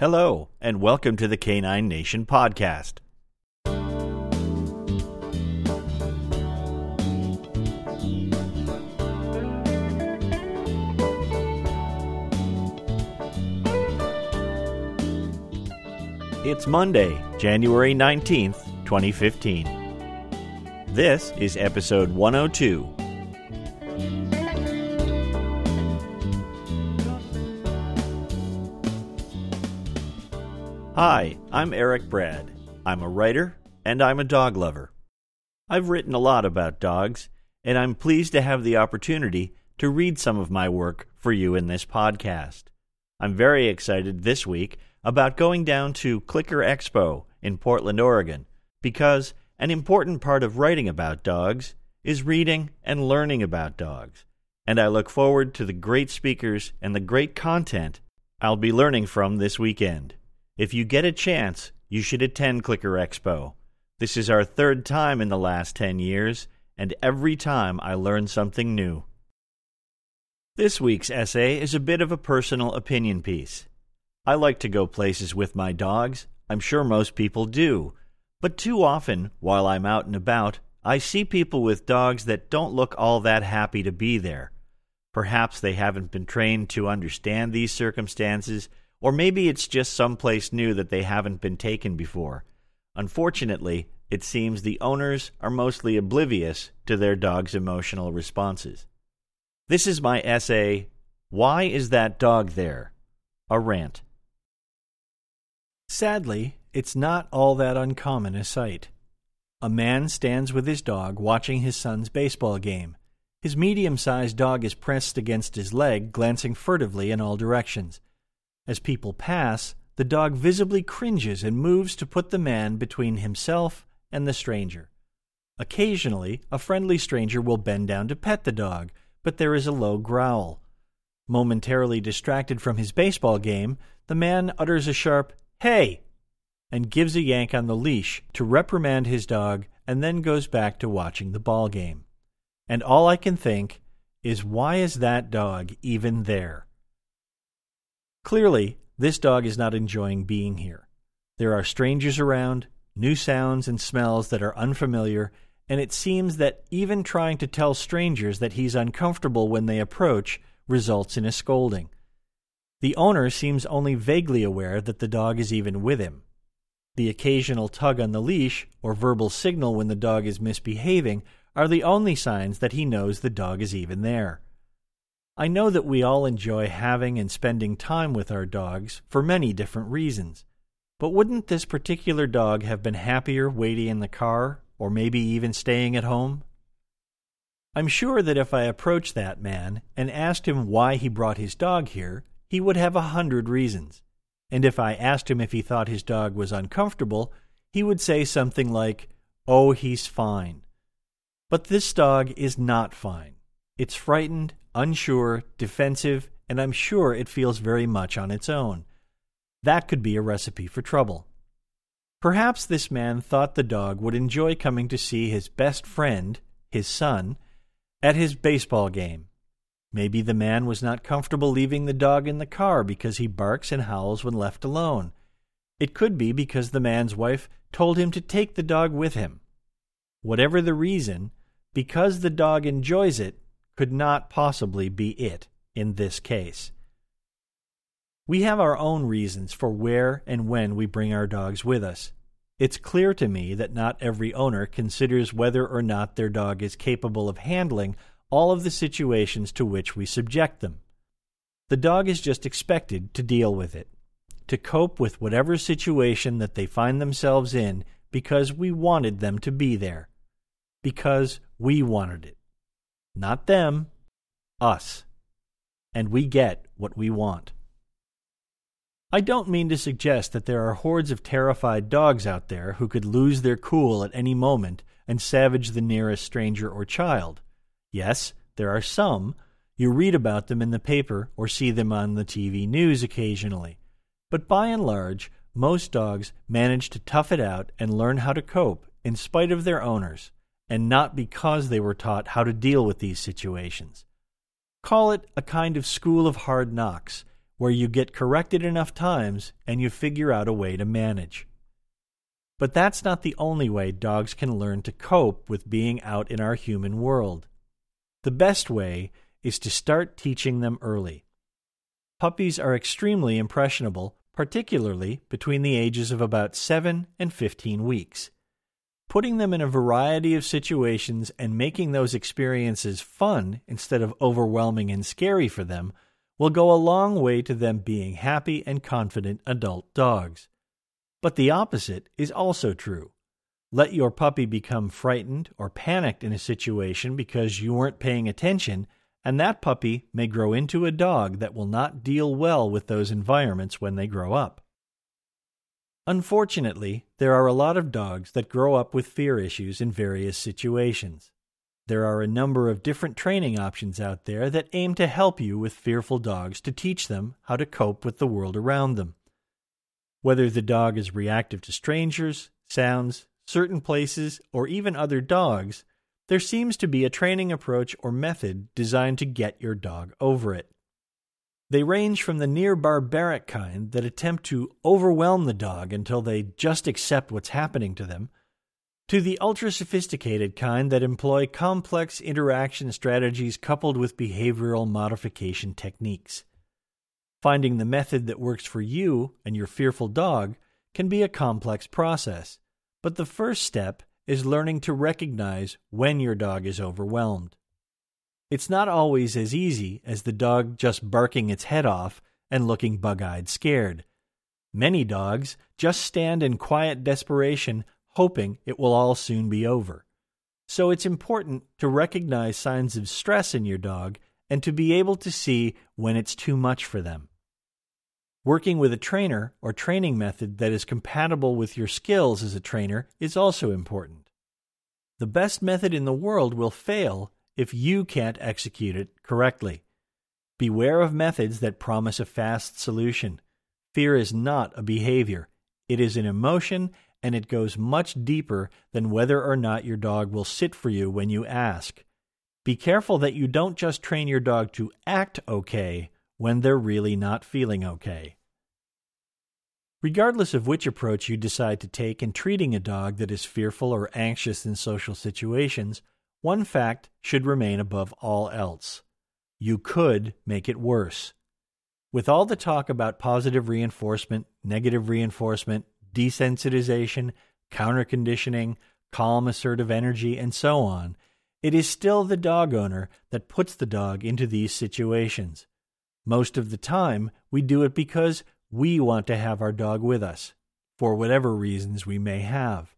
Hello, and welcome to the Canine Nation podcast. It's Monday, January 19th, 2015. This is episode 102. Hi, I'm Eric Brad. I'm a writer and I'm a dog lover. I've written a lot about dogs, and I'm pleased to have the opportunity to read some of my work for you in this podcast. I'm very excited this week about going down to Clicker Expo in Portland, Oregon, because an important part of writing about dogs is reading and learning about dogs. And I look forward to the great speakers and the great content I'll be learning from this weekend. If you get a chance, you should attend Clicker Expo. This is our third time in the last 10 years, and every time I learn something new. This week's essay is a bit of a personal opinion piece. I like to go places with my dogs. I'm sure most people do. But too often, while I'm out and about, I see people with dogs that don't look all that happy to be there. Perhaps they haven't been trained to understand these circumstances, or maybe it's just someplace new that they haven't been taken before. Unfortunately, it seems the owners are mostly oblivious to their dog's emotional responses. This is my essay, Why is That Dog There? A Rant. Sadly, it's not all that uncommon a sight. A man stands with his dog watching his son's baseball game. His medium sized dog is pressed against his leg, glancing furtively in all directions. As people pass, the dog visibly cringes and moves to put the man between himself and the stranger. Occasionally, a friendly stranger will bend down to pet the dog, but there is a low growl. Momentarily distracted from his baseball game, the man utters a sharp, Hey! and gives a yank on the leash to reprimand his dog and then goes back to watching the ball game. And all I can think is why is that dog even there? Clearly, this dog is not enjoying being here. There are strangers around, new sounds and smells that are unfamiliar, and it seems that even trying to tell strangers that he's uncomfortable when they approach results in a scolding. The owner seems only vaguely aware that the dog is even with him. The occasional tug on the leash or verbal signal when the dog is misbehaving are the only signs that he knows the dog is even there. I know that we all enjoy having and spending time with our dogs for many different reasons. But wouldn't this particular dog have been happier waiting in the car, or maybe even staying at home? I'm sure that if I approached that man and asked him why he brought his dog here, he would have a hundred reasons. And if I asked him if he thought his dog was uncomfortable, he would say something like, Oh, he's fine. But this dog is not fine. It's frightened, unsure, defensive, and I'm sure it feels very much on its own. That could be a recipe for trouble. Perhaps this man thought the dog would enjoy coming to see his best friend, his son, at his baseball game. Maybe the man was not comfortable leaving the dog in the car because he barks and howls when left alone. It could be because the man's wife told him to take the dog with him. Whatever the reason, because the dog enjoys it, could not possibly be it in this case. We have our own reasons for where and when we bring our dogs with us. It's clear to me that not every owner considers whether or not their dog is capable of handling all of the situations to which we subject them. The dog is just expected to deal with it, to cope with whatever situation that they find themselves in because we wanted them to be there, because we wanted it. Not them, us. And we get what we want. I don't mean to suggest that there are hordes of terrified dogs out there who could lose their cool at any moment and savage the nearest stranger or child. Yes, there are some. You read about them in the paper or see them on the TV news occasionally. But by and large, most dogs manage to tough it out and learn how to cope in spite of their owners and not because they were taught how to deal with these situations. Call it a kind of school of hard knocks, where you get corrected enough times and you figure out a way to manage. But that's not the only way dogs can learn to cope with being out in our human world. The best way is to start teaching them early. Puppies are extremely impressionable, particularly between the ages of about 7 and 15 weeks. Putting them in a variety of situations and making those experiences fun instead of overwhelming and scary for them will go a long way to them being happy and confident adult dogs. But the opposite is also true. Let your puppy become frightened or panicked in a situation because you weren't paying attention, and that puppy may grow into a dog that will not deal well with those environments when they grow up. Unfortunately, there are a lot of dogs that grow up with fear issues in various situations. There are a number of different training options out there that aim to help you with fearful dogs to teach them how to cope with the world around them. Whether the dog is reactive to strangers, sounds, certain places, or even other dogs, there seems to be a training approach or method designed to get your dog over it. They range from the near barbaric kind that attempt to overwhelm the dog until they just accept what's happening to them to the ultra sophisticated kind that employ complex interaction strategies coupled with behavioral modification techniques. Finding the method that works for you and your fearful dog can be a complex process, but the first step is learning to recognize when your dog is overwhelmed. It's not always as easy as the dog just barking its head off and looking bug eyed scared. Many dogs just stand in quiet desperation hoping it will all soon be over. So it's important to recognize signs of stress in your dog and to be able to see when it's too much for them. Working with a trainer or training method that is compatible with your skills as a trainer is also important. The best method in the world will fail if you can't execute it correctly. Beware of methods that promise a fast solution. Fear is not a behavior, it is an emotion and it goes much deeper than whether or not your dog will sit for you when you ask. Be careful that you don't just train your dog to act okay when they're really not feeling okay. Regardless of which approach you decide to take in treating a dog that is fearful or anxious in social situations, one fact should remain above all else. You could make it worse. With all the talk about positive reinforcement, negative reinforcement, desensitization, counter conditioning, calm assertive energy, and so on, it is still the dog owner that puts the dog into these situations. Most of the time, we do it because we want to have our dog with us, for whatever reasons we may have.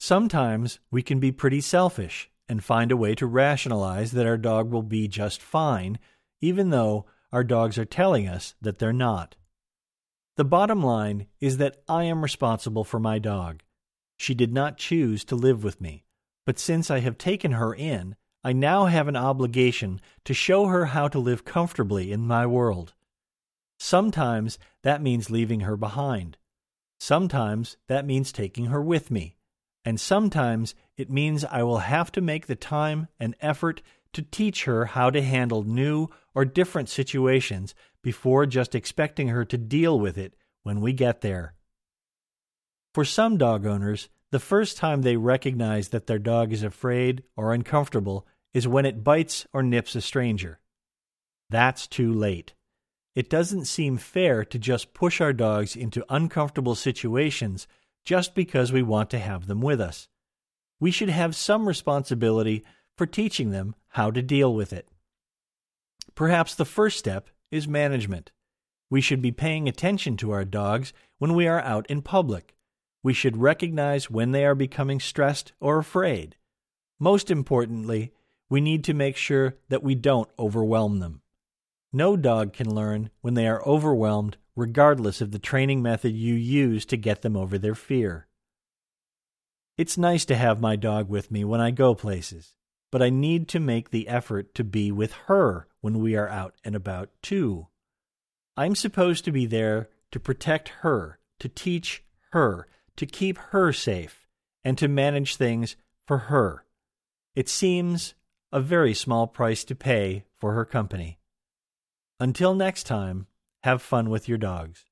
Sometimes we can be pretty selfish and find a way to rationalize that our dog will be just fine, even though our dogs are telling us that they're not. The bottom line is that I am responsible for my dog. She did not choose to live with me, but since I have taken her in, I now have an obligation to show her how to live comfortably in my world. Sometimes that means leaving her behind. Sometimes that means taking her with me. And sometimes it means I will have to make the time and effort to teach her how to handle new or different situations before just expecting her to deal with it when we get there. For some dog owners, the first time they recognize that their dog is afraid or uncomfortable is when it bites or nips a stranger. That's too late. It doesn't seem fair to just push our dogs into uncomfortable situations just because we want to have them with us. We should have some responsibility for teaching them how to deal with it. Perhaps the first step is management. We should be paying attention to our dogs when we are out in public. We should recognize when they are becoming stressed or afraid. Most importantly, we need to make sure that we don't overwhelm them. No dog can learn when they are overwhelmed, regardless of the training method you use to get them over their fear. It's nice to have my dog with me when I go places, but I need to make the effort to be with her when we are out and about too. I'm supposed to be there to protect her, to teach her, to keep her safe, and to manage things for her. It seems a very small price to pay for her company. Until next time, Have fun with your dogs.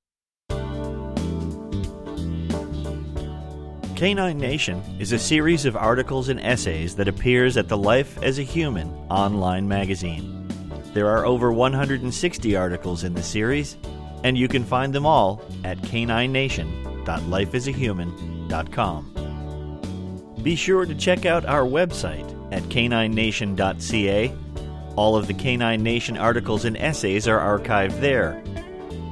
Canine Nation is a series of articles and essays that appears at the Life as a Human online magazine. There are over 160 articles in the series, and you can find them all at caninenation.lifeasahuman.com. Be sure to check out our website at caninenation.ca. All of the Canine Nation articles and essays are archived there.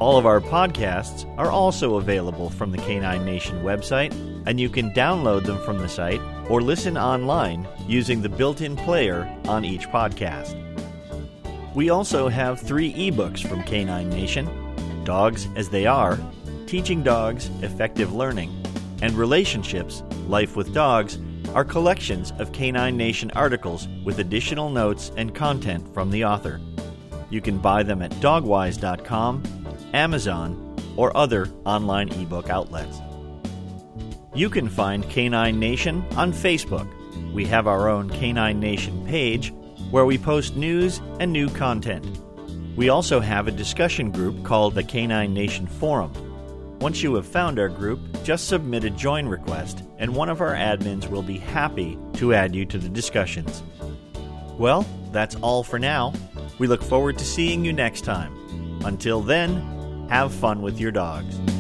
All of our podcasts are also available from the Canine Nation website, and you can download them from the site or listen online using the built in player on each podcast. We also have three ebooks from Canine Nation Dogs as They Are, Teaching Dogs Effective Learning, and Relationships Life with Dogs are collections of Canine Nation articles with additional notes and content from the author. You can buy them at dogwise.com Amazon, or other online ebook outlets. You can find Canine Nation on Facebook. We have our own Canine Nation page where we post news and new content. We also have a discussion group called the Canine Nation Forum. Once you have found our group, just submit a join request, and one of our admins will be happy to add you to the discussions. Well, that's all for now. We look forward to seeing you next time. Until then, have fun with your dogs.